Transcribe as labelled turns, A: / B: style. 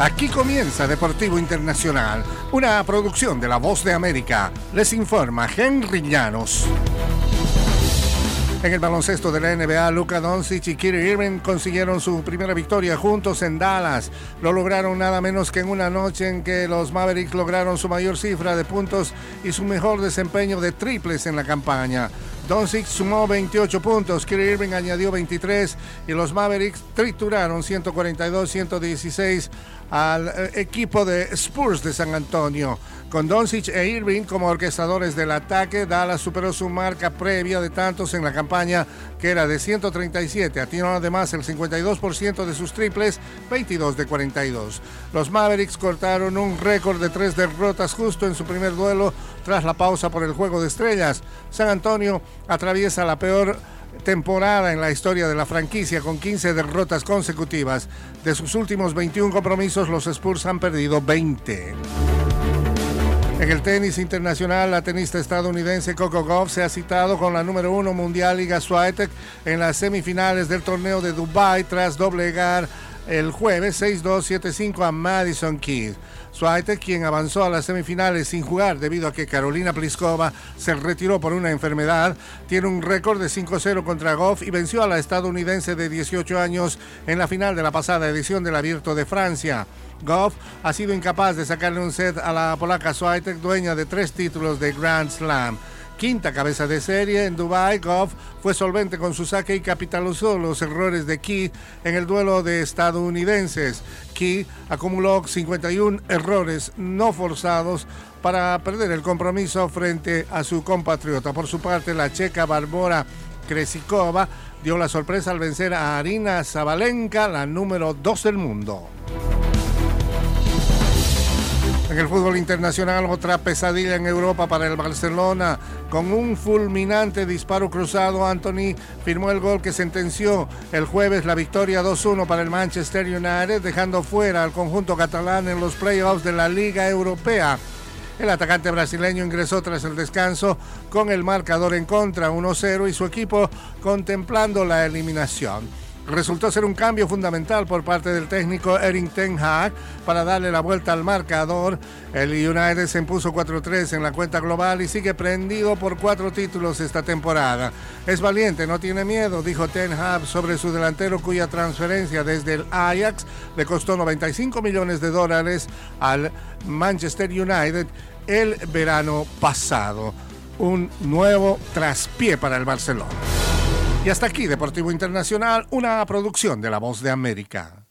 A: Aquí comienza Deportivo Internacional, una producción de La Voz de América. Les informa Henry Llanos. En el baloncesto de la NBA, Luka Doncic y Kyrie Irving consiguieron su primera victoria juntos en Dallas. Lo lograron nada menos que en una noche en que los Mavericks lograron su mayor cifra de puntos y su mejor desempeño de triples en la campaña. Doncic sumó 28 puntos, Kyrie Irving añadió 23 y los Mavericks trituraron 142-116 al equipo de Spurs de San Antonio. Con Doncic e Irving como orquestadores del ataque, Dallas superó su marca previa de tantos en la campaña, que era de 137. Atinó además el 52% de sus triples, 22 de 42. Los Mavericks cortaron un récord de tres derrotas justo en su primer duelo tras la pausa por el juego de estrellas. San Antonio atraviesa la peor temporada en la historia de la franquicia con 15 derrotas consecutivas. De sus últimos 21 compromisos, los Spurs han perdido 20. En el tenis internacional, la tenista estadounidense Coco Gauff se ha citado con la número uno mundial Liga Swiatek en las semifinales del torneo de Dubai tras doblegar el jueves 6-2-7-5 a Madison Keys. Swiatek, quien avanzó a las semifinales sin jugar debido a que Carolina Pliskova se retiró por una enfermedad, tiene un récord de 5-0 contra Goff y venció a la estadounidense de 18 años en la final de la pasada edición del Abierto de Francia. Goff ha sido incapaz de sacarle un set a la polaca Swiatek, dueña de tres títulos de Grand Slam quinta cabeza de serie en Dubai, Goff fue solvente con su saque y capitalizó los errores de Key en el duelo de estadounidenses. Key acumuló 51 errores no forzados para perder el compromiso frente a su compatriota. Por su parte, la checa Barbora Kresikova dio la sorpresa al vencer a Arina Zabalenka, la número 2 del mundo. En el fútbol internacional, otra pesadilla en Europa para el Barcelona. Con un fulminante disparo cruzado, Anthony firmó el gol que sentenció el jueves la victoria 2-1 para el Manchester United, dejando fuera al conjunto catalán en los playoffs de la Liga Europea. El atacante brasileño ingresó tras el descanso con el marcador en contra 1-0 y su equipo contemplando la eliminación resultó ser un cambio fundamental por parte del técnico Erin Ten Hag para darle la vuelta al marcador. El United se impuso 4-3 en la cuenta global y sigue prendido por cuatro títulos esta temporada. Es valiente, no tiene miedo, dijo Ten Hag sobre su delantero cuya transferencia desde el Ajax le costó 95 millones de dólares al Manchester United el verano pasado. Un nuevo traspié para el Barcelona. Y hasta aquí, Deportivo Internacional, una producción de La Voz de América.